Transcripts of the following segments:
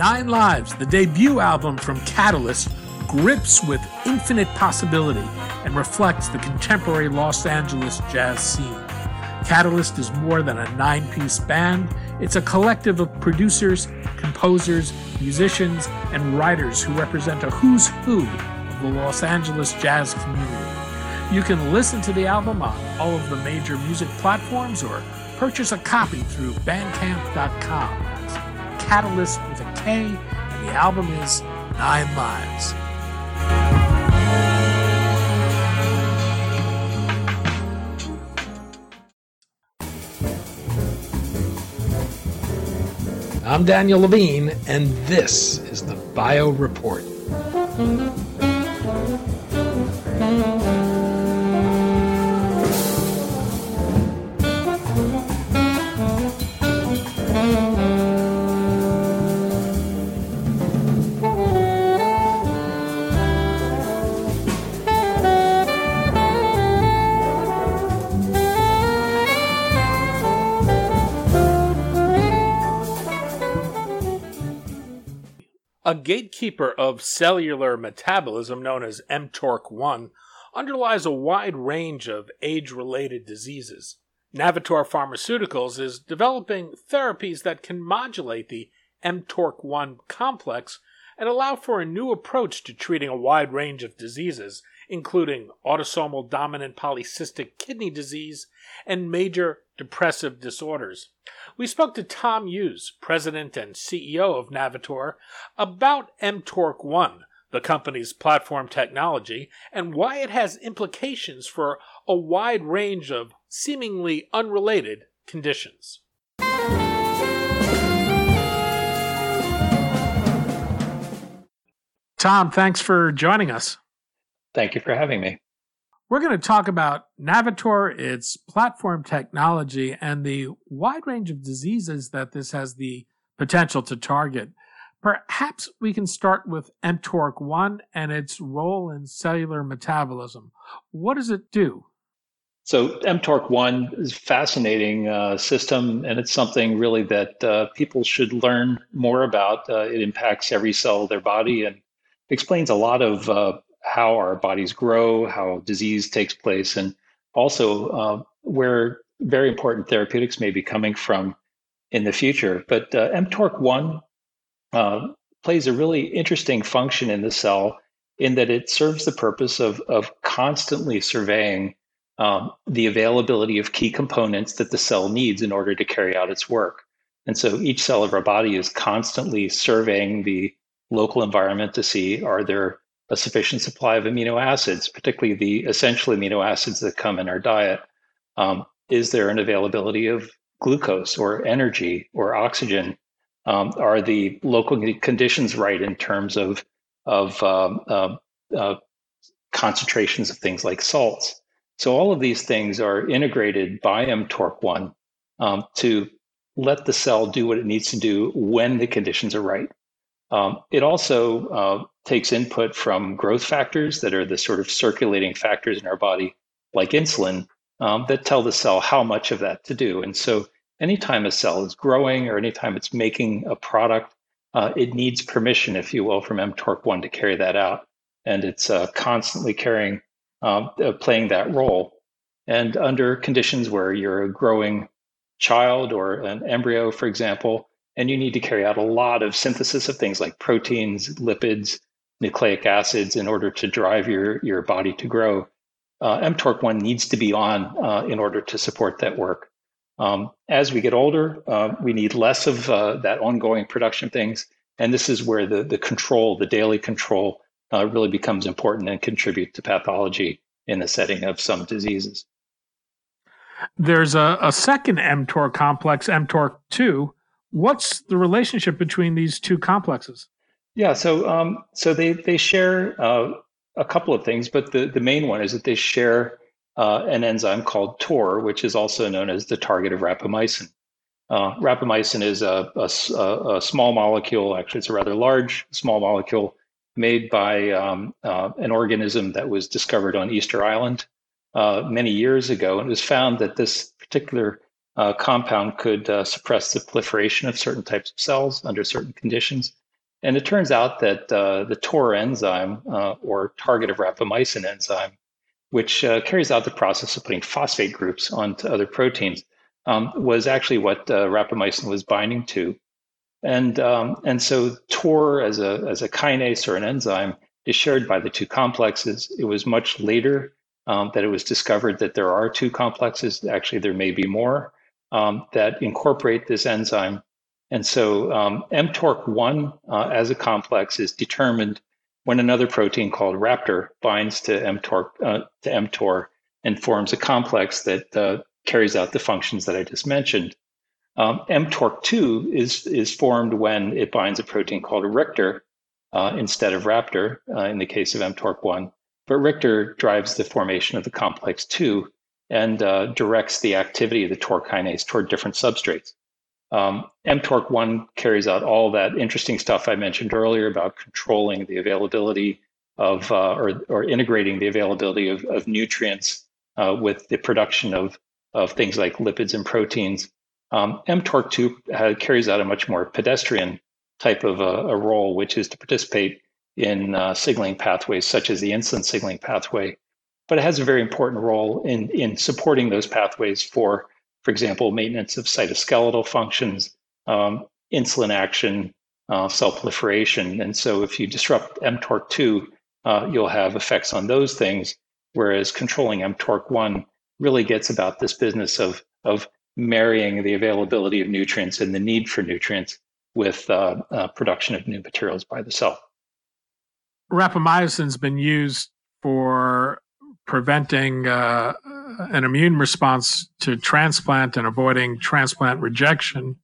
Nine Lives, the debut album from Catalyst, grips with infinite possibility and reflects the contemporary Los Angeles jazz scene. Catalyst is more than a nine piece band, it's a collective of producers, composers, musicians, and writers who represent a who's who of the Los Angeles jazz community. You can listen to the album on all of the major music platforms or purchase a copy through bandcamp.com. Catalyst with a And the album is Nine Lives. I'm Daniel Levine, and this is the Bio Report. Gatekeeper of cellular metabolism known as mTORC1 underlies a wide range of age related diseases. Navitor Pharmaceuticals is developing therapies that can modulate the mTORC1 complex and allow for a new approach to treating a wide range of diseases, including autosomal dominant polycystic kidney disease and major depressive disorders. We spoke to Tom Hughes, president and CEO of Navitor, about mTORC1, the company's platform technology, and why it has implications for a wide range of seemingly unrelated conditions. Tom, thanks for joining us. Thank you for having me. We're going to talk about Navitor, its platform technology, and the wide range of diseases that this has the potential to target. Perhaps we can start with mTORC1 and its role in cellular metabolism. What does it do? So, mTORC1 is a fascinating uh, system, and it's something really that uh, people should learn more about. Uh, it impacts every cell of their body and explains a lot of uh, how our bodies grow, how disease takes place, and also uh, where very important therapeutics may be coming from in the future. But uh, mTORC1 uh, plays a really interesting function in the cell in that it serves the purpose of, of constantly surveying um, the availability of key components that the cell needs in order to carry out its work. And so each cell of our body is constantly surveying the local environment to see are there a sufficient supply of amino acids, particularly the essential amino acids that come in our diet? Um, is there an availability of glucose or energy or oxygen? Um, are the local conditions right in terms of of um, uh, uh, concentrations of things like salts? So all of these things are integrated by mTORC1 um, to let the cell do what it needs to do when the conditions are right. Um, it also uh, takes input from growth factors that are the sort of circulating factors in our body, like insulin, um, that tell the cell how much of that to do. And so, anytime a cell is growing or anytime it's making a product, uh, it needs permission, if you will, from mTORC1 to carry that out. And it's uh, constantly carrying, um, uh, playing that role. And under conditions where you're a growing child or an embryo, for example, and you need to carry out a lot of synthesis of things like proteins, lipids, nucleic acids in order to drive your, your body to grow. Uh, mTORC1 needs to be on uh, in order to support that work. Um, as we get older, uh, we need less of uh, that ongoing production of things. And this is where the, the control, the daily control, uh, really becomes important and contribute to pathology in the setting of some diseases. There's a, a second mTOR complex, mTORC2, What's the relationship between these two complexes? Yeah, so um, so they they share uh, a couple of things, but the the main one is that they share uh, an enzyme called TOR, which is also known as the target of rapamycin. Uh, rapamycin is a, a, a, small molecule, actually, it's a rather large small molecule made by um, uh, an organism that was discovered on Easter Island uh, many years ago. And it was found that this particular uh, compound could uh, suppress the proliferation of certain types of cells under certain conditions. And it turns out that uh, the TOR enzyme, uh, or target of rapamycin enzyme, which uh, carries out the process of putting phosphate groups onto other proteins, um, was actually what uh, rapamycin was binding to. And, um, and so TOR as a, as a kinase or an enzyme is shared by the two complexes. It was much later um, that it was discovered that there are two complexes. Actually, there may be more um, that incorporate this enzyme. And so um, mTORC1 uh, as a complex is determined when another protein called Raptor binds to mTOR, uh, to mTOR and forms a complex that uh, carries out the functions that I just mentioned. Um, mTORC2 is, is formed when it binds a protein called Rictor uh, instead of Raptor uh, in the case of mTORC1. But Rictor drives the formation of the complex 2 and uh, directs the activity of the TOR kinase toward different substrates. Um, mTORC1 carries out all that interesting stuff I mentioned earlier about controlling the availability of uh, or, or integrating the availability of, of nutrients uh, with the production of, of things like lipids and proteins. Um, mTORC2 carries out a much more pedestrian type of a, a role, which is to participate in uh, signaling pathways such as the insulin signaling pathway. But it has a very important role in, in supporting those pathways for for example, maintenance of cytoskeletal functions, um, insulin action, uh, cell proliferation. And so if you disrupt mTORC2, uh, you'll have effects on those things, whereas controlling mTORC1 really gets about this business of, of marrying the availability of nutrients and the need for nutrients with uh, uh production of new materials by the cell. Rapamycin's been used for preventing uh, an immune response to transplant and avoiding transplant rejection.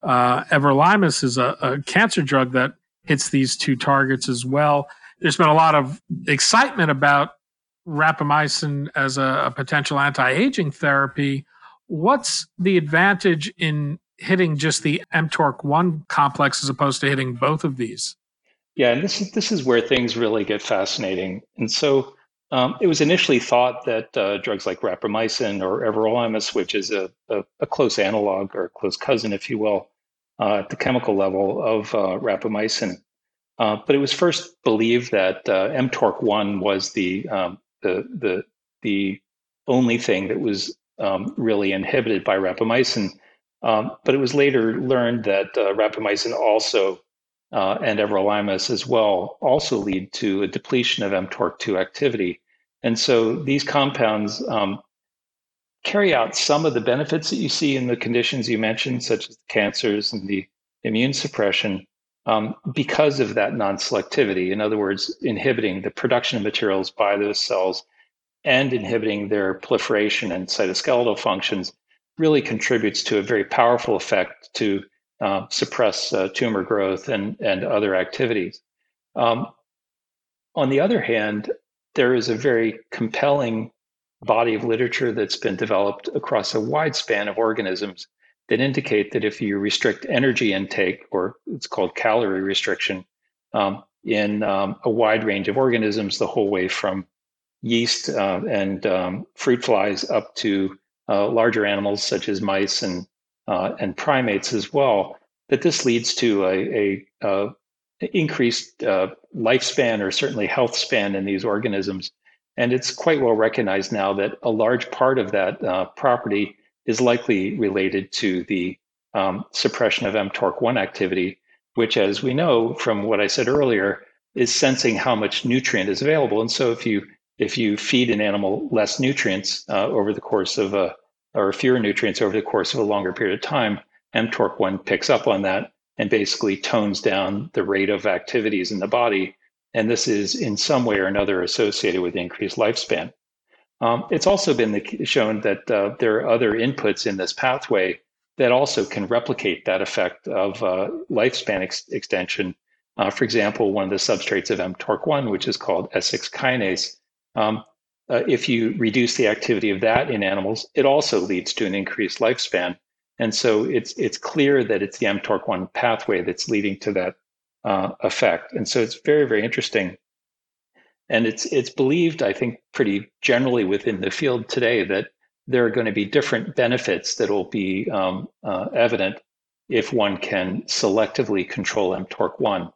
Uh, everolimus is a, a, cancer drug that hits these two targets as well. There's been a lot of excitement about rapamycin as a, a potential anti-aging therapy. What's the advantage in hitting just the mTORC1 complex as opposed to hitting both of these? Yeah, and this is this is where things really get fascinating. And so um, it was initially thought that uh, drugs like rapamycin or everolimus, which is a, a, a, close analog or a close cousin, if you will, uh, at the chemical level of uh, rapamycin. Uh, but it was first believed that uh, mTORC1 was the, um, the, the, the only thing that was um, really inhibited by rapamycin. Um, but it was later learned that uh, rapamycin also uh, and everolimus as well also lead to a depletion of mTORC2 activity. And so these compounds um, carry out some of the benefits that you see in the conditions you mentioned, such as cancers and the immune suppression, um, because of that non selectivity. In other words, inhibiting the production of materials by those cells and inhibiting their proliferation and cytoskeletal functions really contributes to a very powerful effect to uh, suppress uh, tumor growth and, and other activities. Um, on the other hand, there is a very compelling body of literature that's been developed across a wide span of organisms that indicate that if you restrict energy intake, or it's called calorie restriction, um, in um, a wide range of organisms, the whole way from yeast uh, and um, fruit flies up to uh, larger animals such as mice and uh, and primates as well, that this leads to a, a, a increased uh, lifespan or certainly health span in these organisms. And it's quite well recognized now that a large part of that uh, property is likely related to the um, suppression of mTORC1 activity, which, as we know from what I said earlier, is sensing how much nutrient is available. And so if you if you feed an animal less nutrients uh, over the course of a or fewer nutrients over the course of a longer period of time, mTORC1 picks up on that and basically tones down the rate of activities in the body. And this is in some way or another associated with increased lifespan. Um, it's also been the, shown that uh, there are other inputs in this pathway that also can replicate that effect of uh, lifespan ex- extension. Uh, for example, one of the substrates of mTORC1, which is called S6 kinase, um, uh, if you reduce the activity of that in animals, it also leads to an increased lifespan. And so it's it's clear that it's the mTORC1 pathway that's leading to that uh, effect. And so it's very very interesting. And it's it's believed, I think, pretty generally within the field today that there are going to be different benefits that will be um, uh, evident if one can selectively control mTORC1.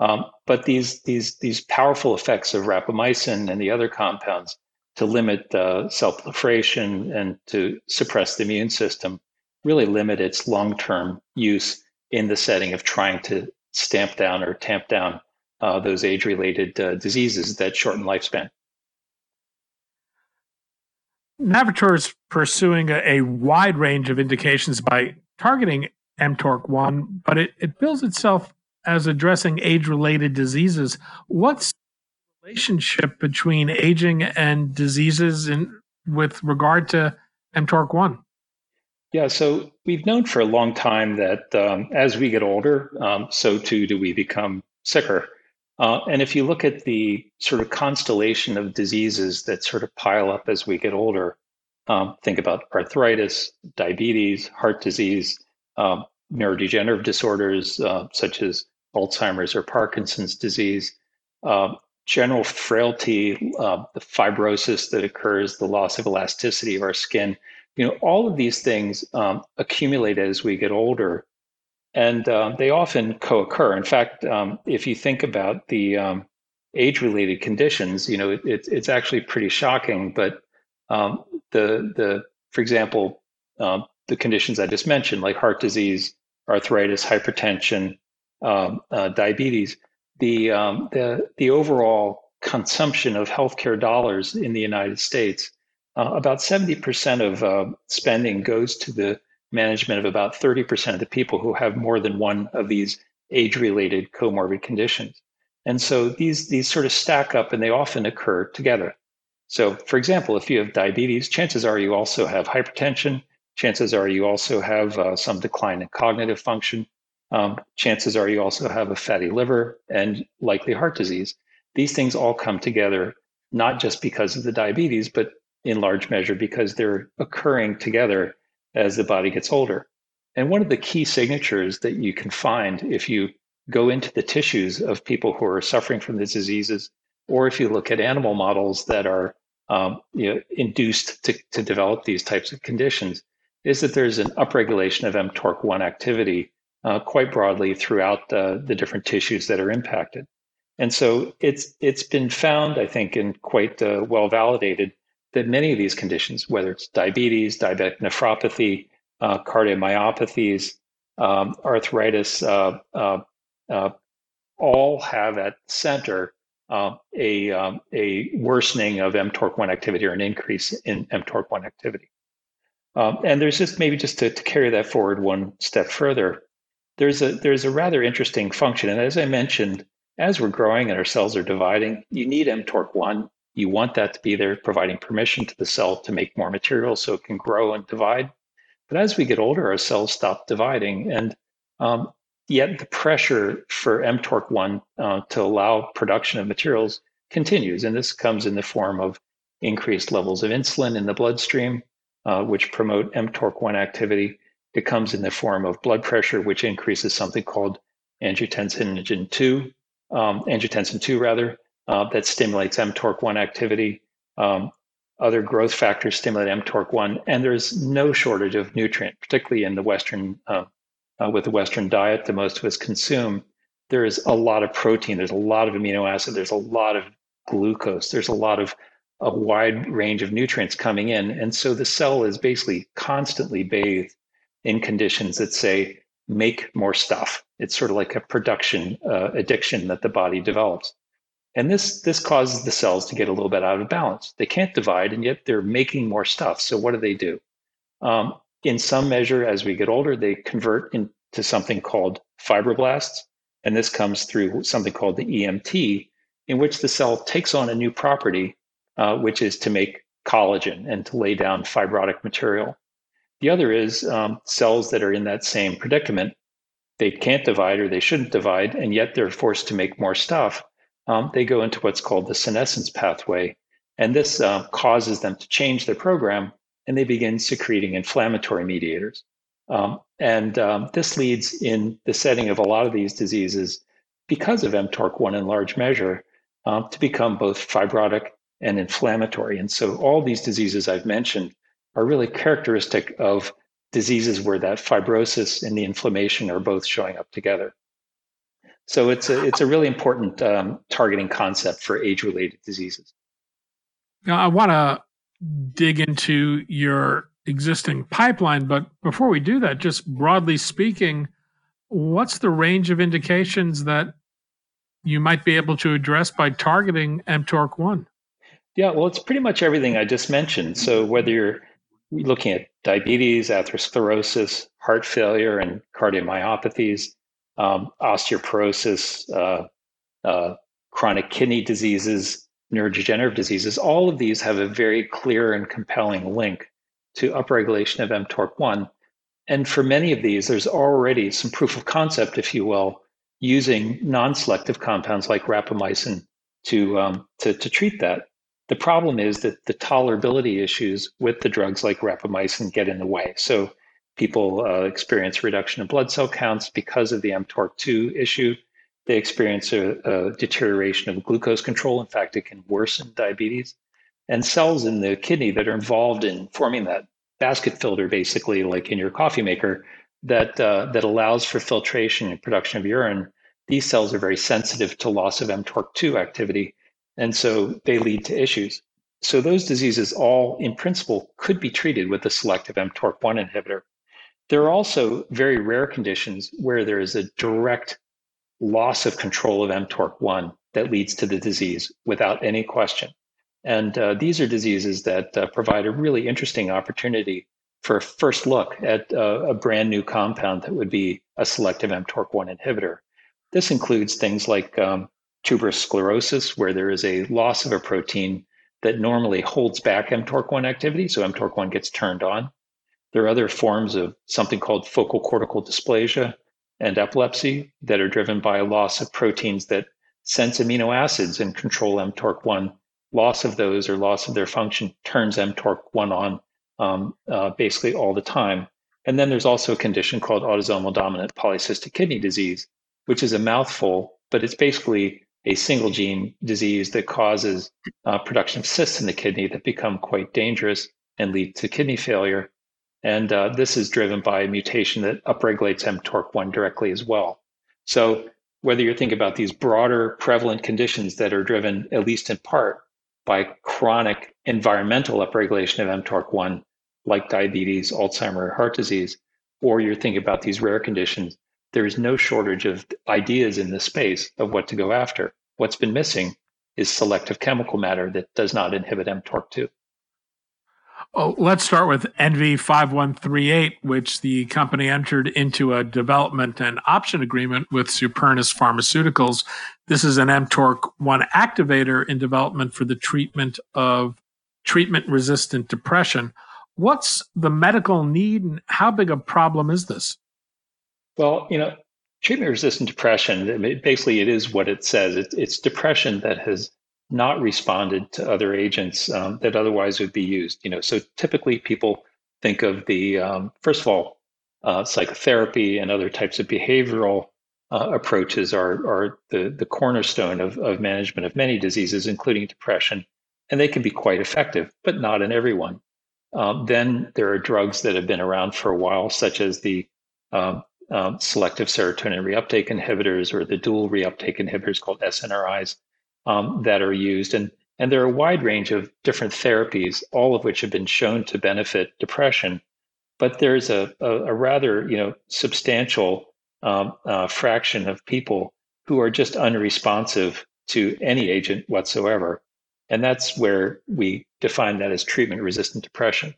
Um, but these, these, these powerful effects of rapamycin and the other compounds to limit uh, cell proliferation and to suppress the immune system really limit its long term use in the setting of trying to stamp down or tamp down uh, those age related uh, diseases that shorten lifespan. Navitor is pursuing a, a, wide range of indications by targeting mTORC1, but it, it bills itself as addressing age related diseases. What's the relationship between aging and diseases in, with regard to mTORC1? Yeah, so we've known for a long time that um, as we get older, um, so too do we become sicker. Uh, and if you look at the sort of constellation of diseases that sort of pile up as we get older, um, think about arthritis, diabetes, heart disease, um, neurodegenerative disorders uh, such as Alzheimer's or Parkinson's disease, uh, general frailty, uh, the fibrosis that occurs, the loss of elasticity of our skin. You know, all of these things um, accumulate as we get older and um, they often co-occur. In fact, um, if you think about the um, age-related conditions, you know it, it, it's actually pretty shocking. But um, the the for example, um, the conditions I just mentioned, like heart disease, arthritis, hypertension, um, uh, diabetes, the the the overall consumption of healthcare dollars in the United States, uh, about seventy percent of uh, spending goes to the management of about 30% of the people who have more than one of these age related comorbid conditions. And so these, these sort of stack up and they often occur together. So, for example, if you have diabetes, chances are you also have hypertension. Chances are you also have uh, some decline in cognitive function. Um, chances are you also have a fatty liver and likely heart disease. These things all come together, not just because of the diabetes, but in large measure because they're occurring together as the body gets older. And one of the key signatures that you can find if you go into the tissues of people who are suffering from these diseases, or if you look at animal models that are um, you know, induced to, to develop these types of conditions, is that there's an upregulation of mTORC1 activity uh, quite broadly throughout uh, the different tissues that are impacted. And so it's it's been found, I think, and quite uh, well validated that many of these conditions, whether it's diabetes, diabetic nephropathy, uh, cardiomyopathies, um, arthritis, uh, uh, uh all have at center um, a, um, a worsening of mTORC1 activity or an increase in mTORC1 activity. Um, and there's just maybe just to, to carry that forward one step further, there's a there's a rather interesting function. And as I mentioned, as we're growing and our cells are dividing, you need mTORC1 you want that to be there, providing permission to the cell to make more material so it can grow and divide. But as we get older, our cells stop dividing. And um, yet the pressure for mTORC1 uh, to allow production of materials continues. And this comes in the form of increased levels of insulin in the bloodstream, uh, which promote mTORC1 activity. It comes in the form of blood pressure, which increases something called angiotensin 2, um, angiotensin 2 rather, uh, that stimulates mTORC1 activity. Um, other growth factors stimulate mTORC1, and there's no shortage of nutrient, particularly in the Western, uh, uh, with the Western diet that most of us consume. There is a lot of protein, there's a lot of amino acid, there's a lot of glucose, there's a lot of a wide range of nutrients coming in. And so the cell is basically constantly bathed in conditions that say, make more stuff. It's sort of like a production uh, addiction that the body develops. And this this causes the cells to get a little bit out of balance. They can't divide, and yet they're making more stuff. So what do they do? Um, in some measure, as we get older, they convert into something called fibroblasts, and this comes through something called the EMT, in which the cell takes on a new property, uh, which is to make collagen and to lay down fibrotic material. The other is um, cells that are in that same predicament. They can't divide or they shouldn't divide, and yet they're forced to make more stuff um, they go into what's called the senescence pathway. And this uh, causes them to change their program and they begin secreting inflammatory mediators. Um, and um, this leads in the setting of a lot of these diseases, because of mTORC1 in large measure, um, to become both fibrotic and inflammatory. And so all these diseases I've mentioned are really characteristic of diseases where that fibrosis and the inflammation are both showing up together. So it's a it's a really important um, targeting concept for age related diseases. Now, I want to dig into your existing pipeline, but before we do that, just broadly speaking, what's the range of indications that you might be able to address by targeting mTORC1? Yeah, well, it's pretty much everything I just mentioned. So whether you're looking at diabetes, atherosclerosis, heart failure, and cardiomyopathies, um, osteoporosis, uh, uh, chronic kidney diseases, neurodegenerative diseases, all of these have a very clear and compelling link to upregulation of mTORC1. And for many of these, there's already some proof of concept, if you will, using non-selective compounds like rapamycin to, um, to, to treat that. The problem is that the tolerability issues with the drugs like rapamycin get in the way. So people uh, experience reduction in blood cell counts because of the mTORC2 issue. They experience a, a, deterioration of glucose control. In fact, it can worsen diabetes. And cells in the kidney that are involved in forming that basket filter, basically like in your coffee maker, that uh, that allows for filtration and production of urine. These cells are very sensitive to loss of mTORC2 activity, and so they lead to issues. So those diseases all, in principle, could be treated with a selective mTORC1 inhibitor. There are also very rare conditions where there is a direct loss of control of mTORC1 that leads to the disease without any question. And uh, these are diseases that uh, provide a really interesting opportunity for a first look at uh, a brand new compound that would be a selective mTORC1 inhibitor. This includes things like um, tuberous sclerosis, where there is a loss of a protein that normally holds back mTORC1 activity, so mTORC1 gets turned on. There are other forms of something called focal cortical dysplasia and epilepsy that are driven by loss of proteins that sense amino acids and control mTORC1. Loss of those or loss of their function turns mTORC1 on um, uh, basically all the time. And then there's also a condition called autosomal dominant polycystic kidney disease, which is a mouthful, but it's basically a single gene disease that causes uh, production of cysts in the kidney that become quite dangerous and lead to kidney failure. And uh, this is driven by a mutation that upregulates mTORC1 directly as well. So, whether you're thinking about these broader prevalent conditions that are driven, at least in part, by chronic environmental upregulation of mTORC1, like diabetes, Alzheimer, heart disease, or you're thinking about these rare conditions, there is no shortage of ideas in this space of what to go after. What's been missing is selective chemical matter that does not inhibit mTORC2. Oh, let's start with NV5138, which the company entered into a development and option agreement with Supernus Pharmaceuticals. This is an mTORC1 activator in development for the treatment of treatment resistant depression. What's the medical need and how big a problem is this? Well, you know, treatment resistant depression, basically, it is what it says. it's depression that has not responded to other agents um, that otherwise would be used. You know, so typically people think of the um, first of all, uh, psychotherapy and other types of behavioral uh, approaches are are the the cornerstone of of management of many diseases, including depression, and they can be quite effective, but not in everyone. Um, then there are drugs that have been around for a while, such as the um, um, selective serotonin reuptake inhibitors or the dual reuptake inhibitors called SNRIs um, that are used. And, and there are a wide range of different therapies, all of which have been shown to benefit depression. But there's a, a, a rather you know, substantial um, uh, fraction of people who are just unresponsive to any agent whatsoever. And that's where we define that as treatment resistant depression.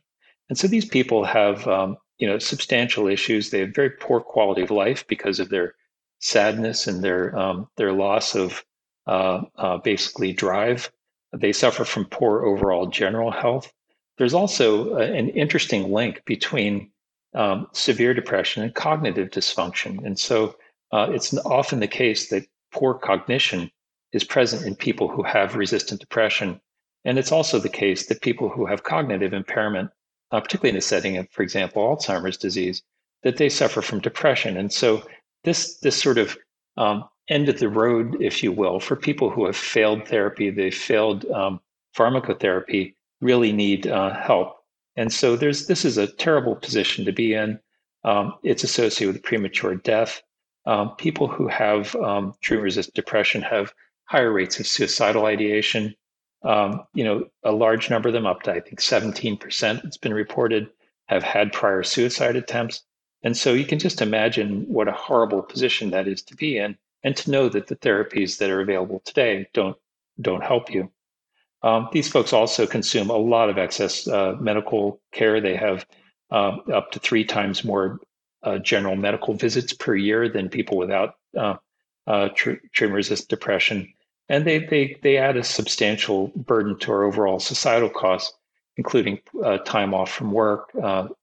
And so these people have um, you know substantial issues. They have very poor quality of life because of their sadness and their um, their loss of basically drive. They suffer from poor overall general health. There's also a, an interesting link between um, severe depression and cognitive dysfunction. And so uh, it's often the case that poor cognition is present in people who have resistant depression. And it's also the case that people who have cognitive impairment, uh, particularly in the setting of, for example, Alzheimer's disease, that they suffer from depression. And so this this sort of um, end of the road, if you will, for people who have failed therapy, they failed um, pharmacotherapy, really need uh, help. And so there's this is a terrible position to be in. Um, it's associated with premature death. um, people who have um, treatment-resistant depression have higher rates of suicidal ideation. Um, you know, a large number of them, up to I think 17%, it's been reported, have had prior suicide attempts. And so you can just imagine what a horrible position that is to be in, and to know that the therapies that are available today don't don't help you. Um, these folks also consume a lot of excess uh, medical care. They have uh, up to three times more uh, general medical visits per year than people without uh, uh, treatment-resistant depression, and they they they add a substantial burden to our overall societal costs, including uh, time off from work,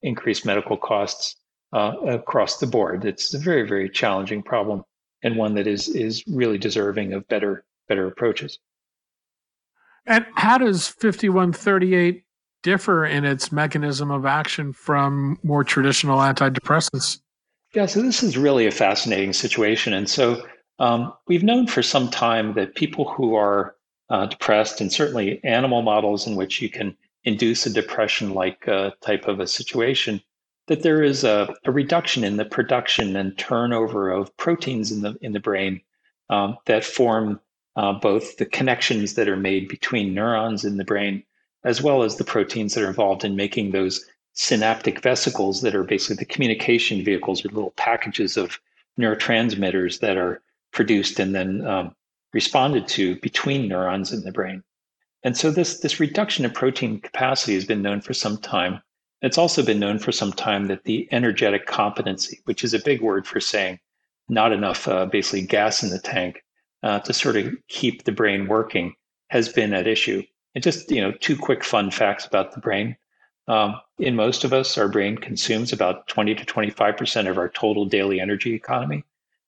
increased medical costs across the board. It's a very very challenging problem and one that is is really deserving of better better approaches. And how does 5138 differ in its mechanism of action from more traditional antidepressants? Yeah, so this is really a fascinating situation. And so um, we've known for some time that people who are uh, depressed, and certainly animal models in which you can induce a depression like uh, type of a situation, that there is a, a, reduction in the production and turnover of proteins in the in the brain um, that form uh, both the connections that are made between neurons in the brain, as well as the proteins that are involved in making those synaptic vesicles that are basically the communication vehicles or little packages of neurotransmitters that are produced and then um, responded to between neurons in the brain. And so this, this reduction in protein capacity has been known for some time. It's also been known for some time that the energetic competency, which is a big word for saying not enough uh, basically gas in the tank, uh, to sort of keep the brain working has been at issue. And just you know, two quick fun facts about the brain. Um, in most of us, our brain consumes about 20 to 25 percent of our total daily energy economy,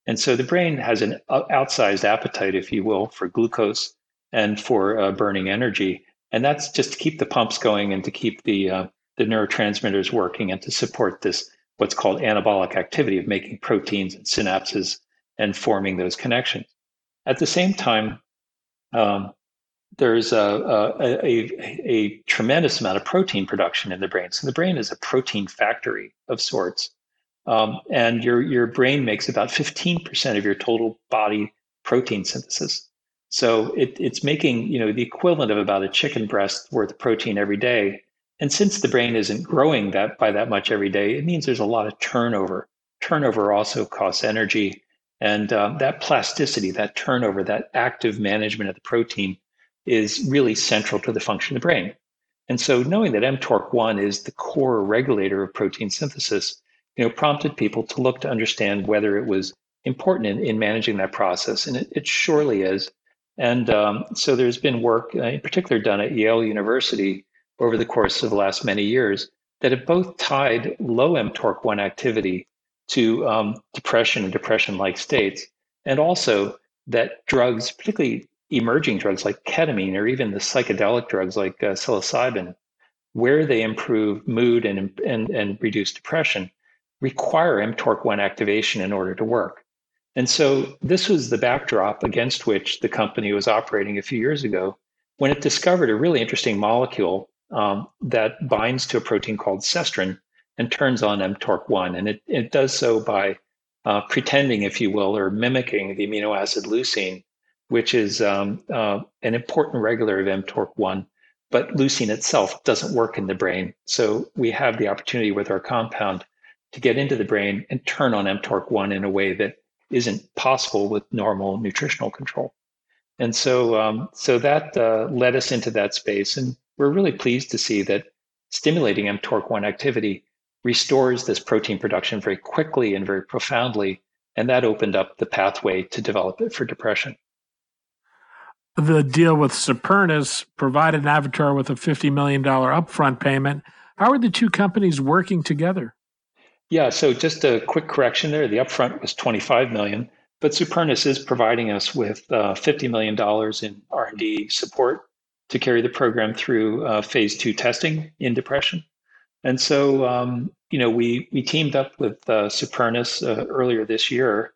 and so the brain has an outsized appetite, if you will, for glucose and for uh, burning energy. And that's just to keep the pumps going and to keep the uh, the neurotransmitters working and to support this what's called anabolic activity of making proteins and synapses and forming those connections. At the same time, um, there's a, a, a, a, tremendous amount of protein production in the brain. So the brain is a protein factory of sorts. Um, and your, your brain makes about 15% of your total body protein synthesis. So it, it's making you know the equivalent of about a chicken breast worth of protein every day. And since the brain isn't growing that by that much every day, it means there's a lot of turnover. Turnover also costs energy. And um, that plasticity, that turnover, that active management of the protein is really central to the function of the brain. And so knowing that mTORC1 is the core regulator of protein synthesis, you know, prompted people to look to understand whether it was important in, in managing that process. And it, it surely is. And um, so there's been work, uh, in particular done at Yale University over the course of the last many years, that have both tied low mTORC1 activity to um, depression and depression like states. And also that drugs, particularly emerging drugs like ketamine or even the psychedelic drugs like uh, psilocybin, where they improve mood and, and, and reduce depression, require mTORC1 activation in order to work. And so this was the backdrop against which the company was operating a few years ago when it discovered a really interesting molecule um, that binds to a protein called Sestrin and turns on mTORC1. And it, it does so by uh, pretending, if you will, or mimicking the amino acid leucine, which is um, uh, an important regulator of mTORC1. But leucine itself doesn't work in the brain. So we have the opportunity with our compound to get into the brain and turn on mTORC1 in a way that isn't possible with normal nutritional control. And so, um, so that uh, led us into that space. And we're really pleased to see that stimulating mTORC1 activity restores this protein production very quickly and very profoundly. And that opened up the pathway to develop it for depression. The deal with Supernus provided Navitor with a $50 million upfront payment. How are the two companies working together? Yeah, so just a quick correction there. The upfront was 25 million, but Supernus is providing us with uh, 50 million dollars in R&D support to carry the program through uh, phase two testing in depression. And so, um, you know, we we teamed up with uh, Supernus uh, earlier this year.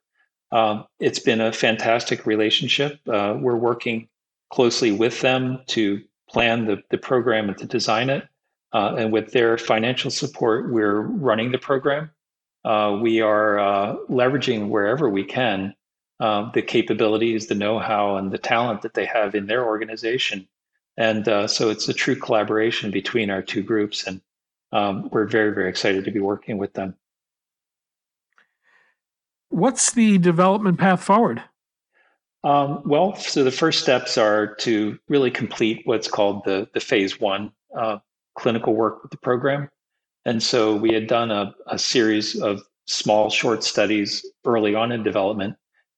Um, it's been a fantastic relationship. Uh, we're working closely with them to plan the, the program and to design it. Uh, and with their financial support, we're running the program. uh, we are uh, leveraging wherever we can the capabilities, the know how, and the talent that they have in their organization. And uh, so it's a true collaboration between our two groups. And um, we're very, very excited to be working with them. What's the development path forward? Um, well, so the first steps are to really complete what's called the, the phase one uh, clinical work with the program. And so we had done a, a series of small, short studies early on in development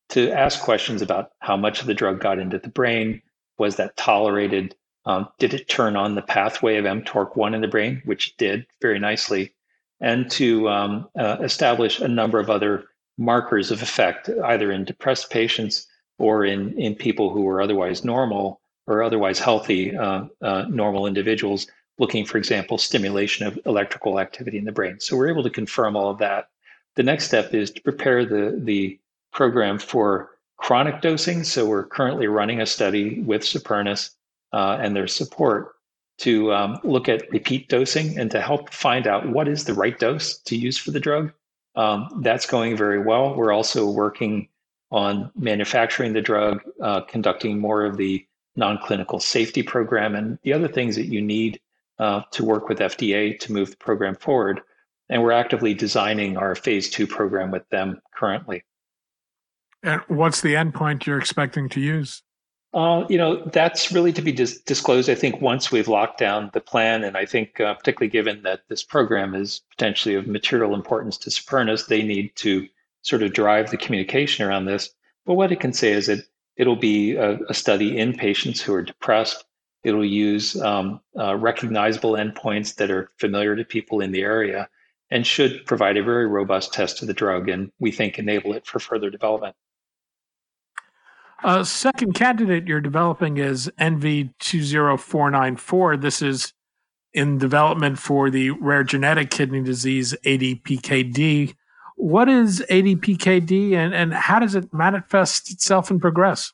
to ask questions about how much of the drug got into the brain, was that tolerated, um, did it turn on the pathway of mTORC1 in the brain, which did very nicely, and to um, uh, establish a number of other markers of effect, either in depressed patients or in, in people who were otherwise normal or otherwise healthy, uh, uh, normal individuals, looking, for example, stimulation of electrical activity in the brain. So we're able to confirm all of that. The next step is to prepare the, the program for chronic dosing. So we're currently running a study with Supernus uh, and their support to um, look at repeat dosing and to help find out what is the right dose to use for the drug. Um, that's going very well. We're also working on manufacturing the drug, uh, conducting more of the non-clinical safety program, and the other things that you need uh, to work with FDA to move the program forward. And we're actively designing our phase two program with them currently. And what's the endpoint you're expecting to use? Uh, you know, that's really to be dis- disclosed, I think, once we've locked down the plan. And I think, uh, particularly given that this program is potentially of material importance to Supernus, they need to sort of drive the communication around this. But what it can say is that it'll be a, a study in patients who are depressed. It'll use um, uh, recognizable endpoints that are familiar to people in the area and should provide a very robust test of the drug and we think enable it for further development. A second candidate you're developing is NV20494. This is in development for the rare genetic kidney disease ADPKD. What is ADPKD and, and how does it manifest itself and progress?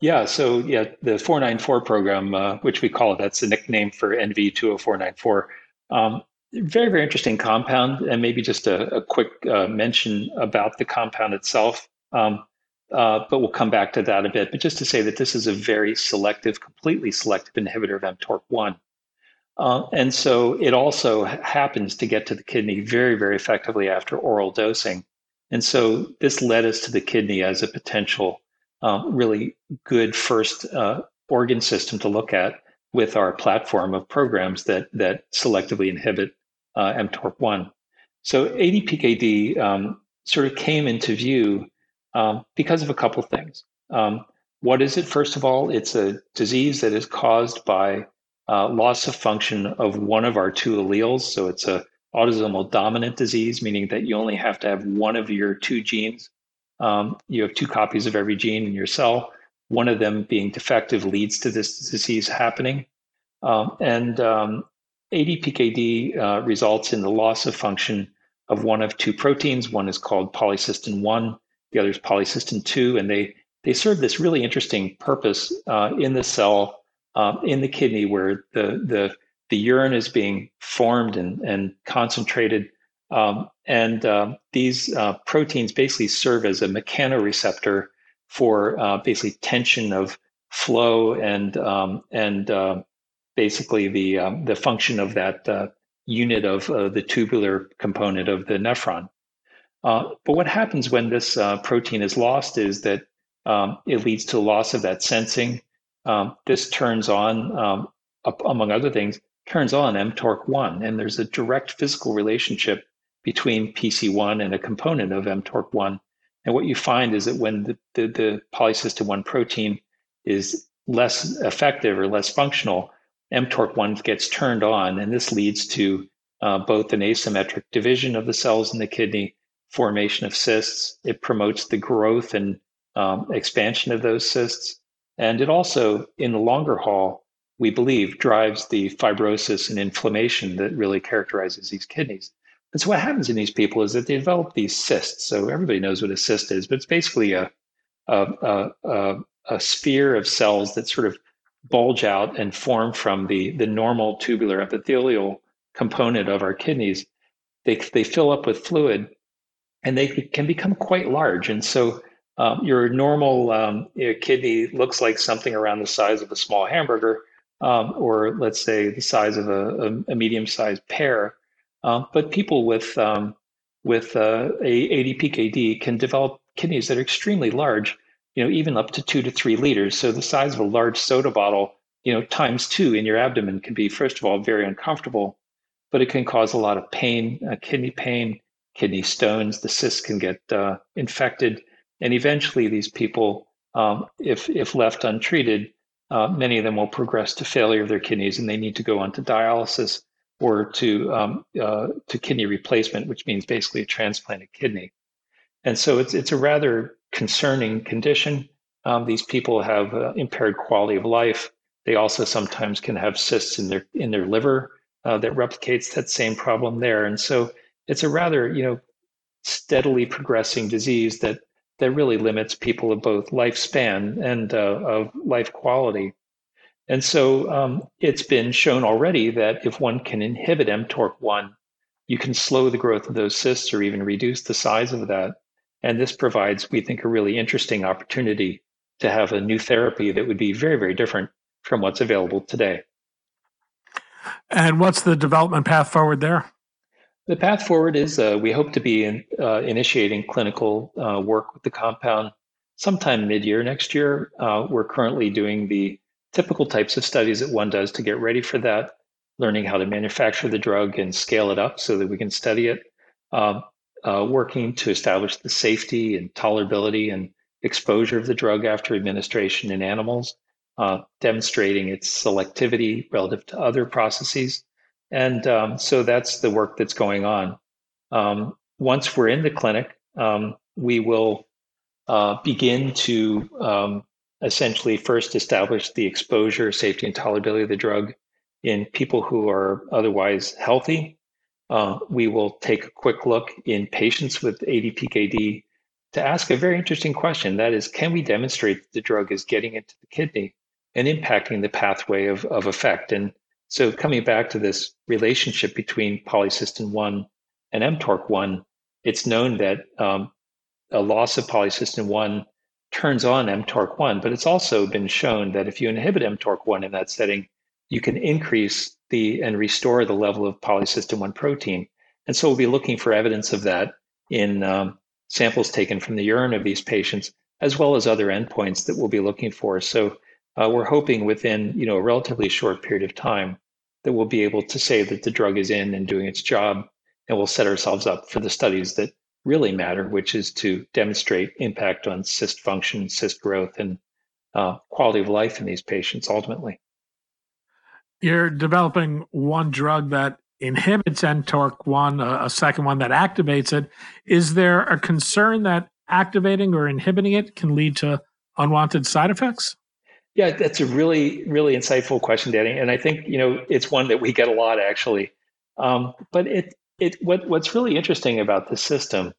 Yeah, so yeah, the 494 program, uh, which we call it, that's the nickname for NV20494. Um, very, very interesting compound. And maybe just a, a quick uh, mention about the compound itself. Um, uh, but we'll come back to that a bit. But just to say that this is a very selective, completely selective inhibitor of mTORC1. Uh, and so it also happens to get to the kidney very, very effectively after oral dosing. And so this led us to the kidney as a potential um, really good first uh, organ system to look at with our platform of programs that, that selectively inhibit uh, mTORC1. So ADPKD um, sort of came into view um, because of a couple things. Um, what is it? First of all, it's a disease that is caused by uh, loss of function of one of our two alleles. So it's a autosomal dominant disease, meaning that you only have to have one of your two genes. Um, you have two copies of every gene in your cell. One of them being defective leads to this disease happening. Um, and um, ADPKD uh, results in the loss of function of one of two proteins. One is called polycystin 1, the other is polycystin 2, and they, they serve this really interesting purpose uh, in the cell, um, in the kidney, where the, the, the urine is being formed and, and concentrated. Um, and uh, these uh, proteins basically serve as a mechanoreceptor for uh, basically tension of flow and um, and uh, basically the um, the function of that uh, unit of uh, the tubular component of the nephron. Uh, but what happens when this uh, protein is lost is that um, it leads to loss of that sensing. Um, this turns on, um, among other things, turns on mTORC1, and there's a direct physical relationship between PC1 and a component of mTORC1. And what you find is that when the, the, the polycystin 1 protein is less effective or less functional, mTORC1 gets turned on, and this leads to uh, both an asymmetric division of the cells in the kidney formation of cysts. It promotes the growth and um, expansion of those cysts. And it also, in the longer haul, we believe drives the fibrosis and inflammation that really characterizes these kidneys. And so what happens in these people is that they develop these cysts. So everybody knows what a cyst is, but it's basically a, a, a, a sphere of cells that sort of bulge out and form from the, the normal tubular epithelial component of our kidneys they, they fill up with fluid and they can become quite large. And so um, your normal um, your kidney looks like something around the size of a small hamburger, um, or let's say the size of a, a, a medium-sized pear. Um, but people with um, with uh, a ADPKD can develop kidneys that are extremely large, you know, even up to two to three liters. So the size of a large soda bottle, you know, times two in your abdomen can be, first of all, very uncomfortable, but it can cause a lot of pain, uh, kidney pain, kidney stones. The cysts can get uh, infected, and eventually, these people, um, if if left untreated, uh, many of them will progress to failure of their kidneys, and they need to go on to dialysis or to um, uh, to kidney replacement, which means basically a transplanted kidney. And so it's it's a rather concerning condition. Um, these people have uh, impaired quality of life. They also sometimes can have cysts in their in their liver uh, that replicates that same problem there. And so it's a rather you know steadily progressing disease that that really limits people of both lifespan and uh, of life quality. And so um, it's been shown already that if one can inhibit mTORC1, you can slow the growth of those cysts or even reduce the size of that. And this provides, we think, a really interesting opportunity to have a new therapy that would be very, very different from what's available today. And what's the development path forward there? The path forward is uh, we hope to be in, uh, initiating clinical uh, work with the compound sometime mid year next year. Uh, we're currently doing the typical types of studies that one does to get ready for that, learning how to manufacture the drug and scale it up so that we can study it, um, uh, working to establish the safety and tolerability and exposure of the drug after administration in animals, uh, demonstrating its selectivity relative to other processes. And um, so that's the work that's going on. Um, once we're in the clinic, um, we will uh, begin to um, essentially first establish the exposure, safety, and tolerability of the drug in people who are otherwise healthy. Uh, we will take a quick look in patients with ADPKD to ask a very interesting question. That is, can we demonstrate that the drug is getting into the kidney and impacting the pathway of, of effect? And so, coming back to this relationship between polycystin 1 and mTORC1, it's known that um, a loss of polycystin 1 turns on mTORC1, but it's also been shown that if you inhibit mTORC1 in that setting, you can increase the and restore the level of polycystin 1 protein. And so we'll be looking for evidence of that in um, samples taken from the urine of these patients, as well as other endpoints that we'll be looking for. So uh, we're hoping within you know a relatively short period of time that we'll be able to say that the drug is in and doing its job, and we'll set ourselves up for the studies that really matter, which is to demonstrate impact on cyst function, cyst growth, and uh, quality of life in these patients ultimately. You're developing one drug that inhibits mTORC1, a, a second one that activates it. Is there a concern that activating or inhibiting it can lead to unwanted side effects? Yeah, that's a really, really insightful question, Danny. And I think, you know, it's one that we get a lot actually. Um, but it it what what's really interesting about the system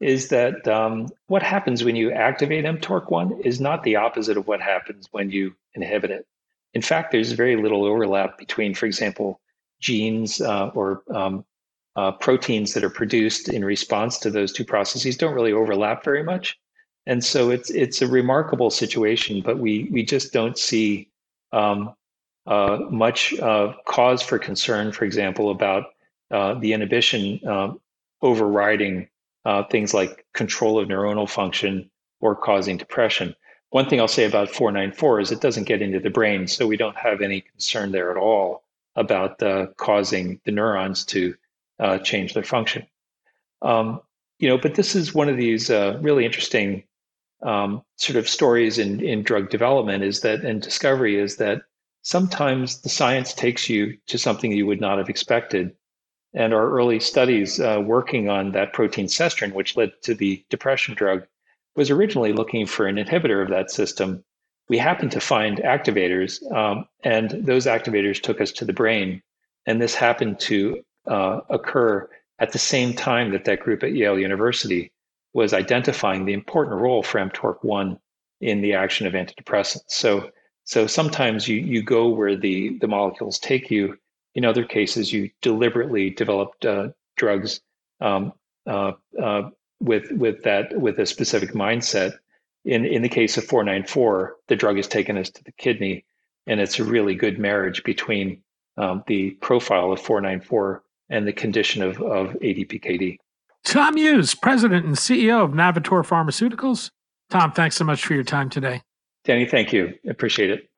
is that um, what happens when you activate mTORC1 is not the opposite of what happens when you inhibit it. In fact, there's very little overlap between, for example, genes uh, or um, uh, proteins that are produced in response to those two processes don't really overlap very much, and so it's it's a remarkable situation. But we we just don't see um, uh, much uh, cause for concern, for example, about uh, the inhibition um, overriding uh, things like control of neuronal function or causing depression. One thing I'll say about 494 is it doesn't get into the brain, so we don't have any concern there at all about causing the neurons to uh, change their function. Um, you know, but this is one of these uh, really interesting um, sort of stories in, in drug development is that and discovery is that sometimes the science takes you to something you would not have expected and our early studies uh, working on that protein Sestrin, which led to the depression drug, was originally looking for an inhibitor of that system. We happened to find activators, um, and those activators took us to the brain. And this happened to uh, occur at the same time that that group at Yale University was identifying the important role for mTORC1 in the action of antidepressants. So, so sometimes you you go where the the molecules take you, in other cases, you deliberately developed uh, drugs um, uh, uh, with with that with a specific mindset. In in the case of 494, the drug is taken us to the kidney, and it's a really good marriage between um, the profile of 494 and the condition of, of ADPKD. Tom Hughes, President and CEO of Navitor Pharmaceuticals. Tom, thanks so much for your time today. Danny, thank you. Appreciate it.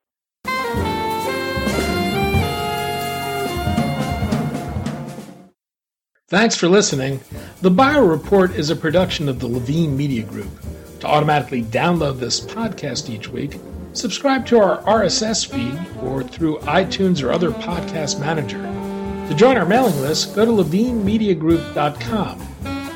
Thanks for listening. The Bio Report is a production of the Levine Media Group. To automatically download this podcast each week, subscribe to our RSS feed or through iTunes or other podcast manager. To join our mailing list, go to levinemediagroup.com.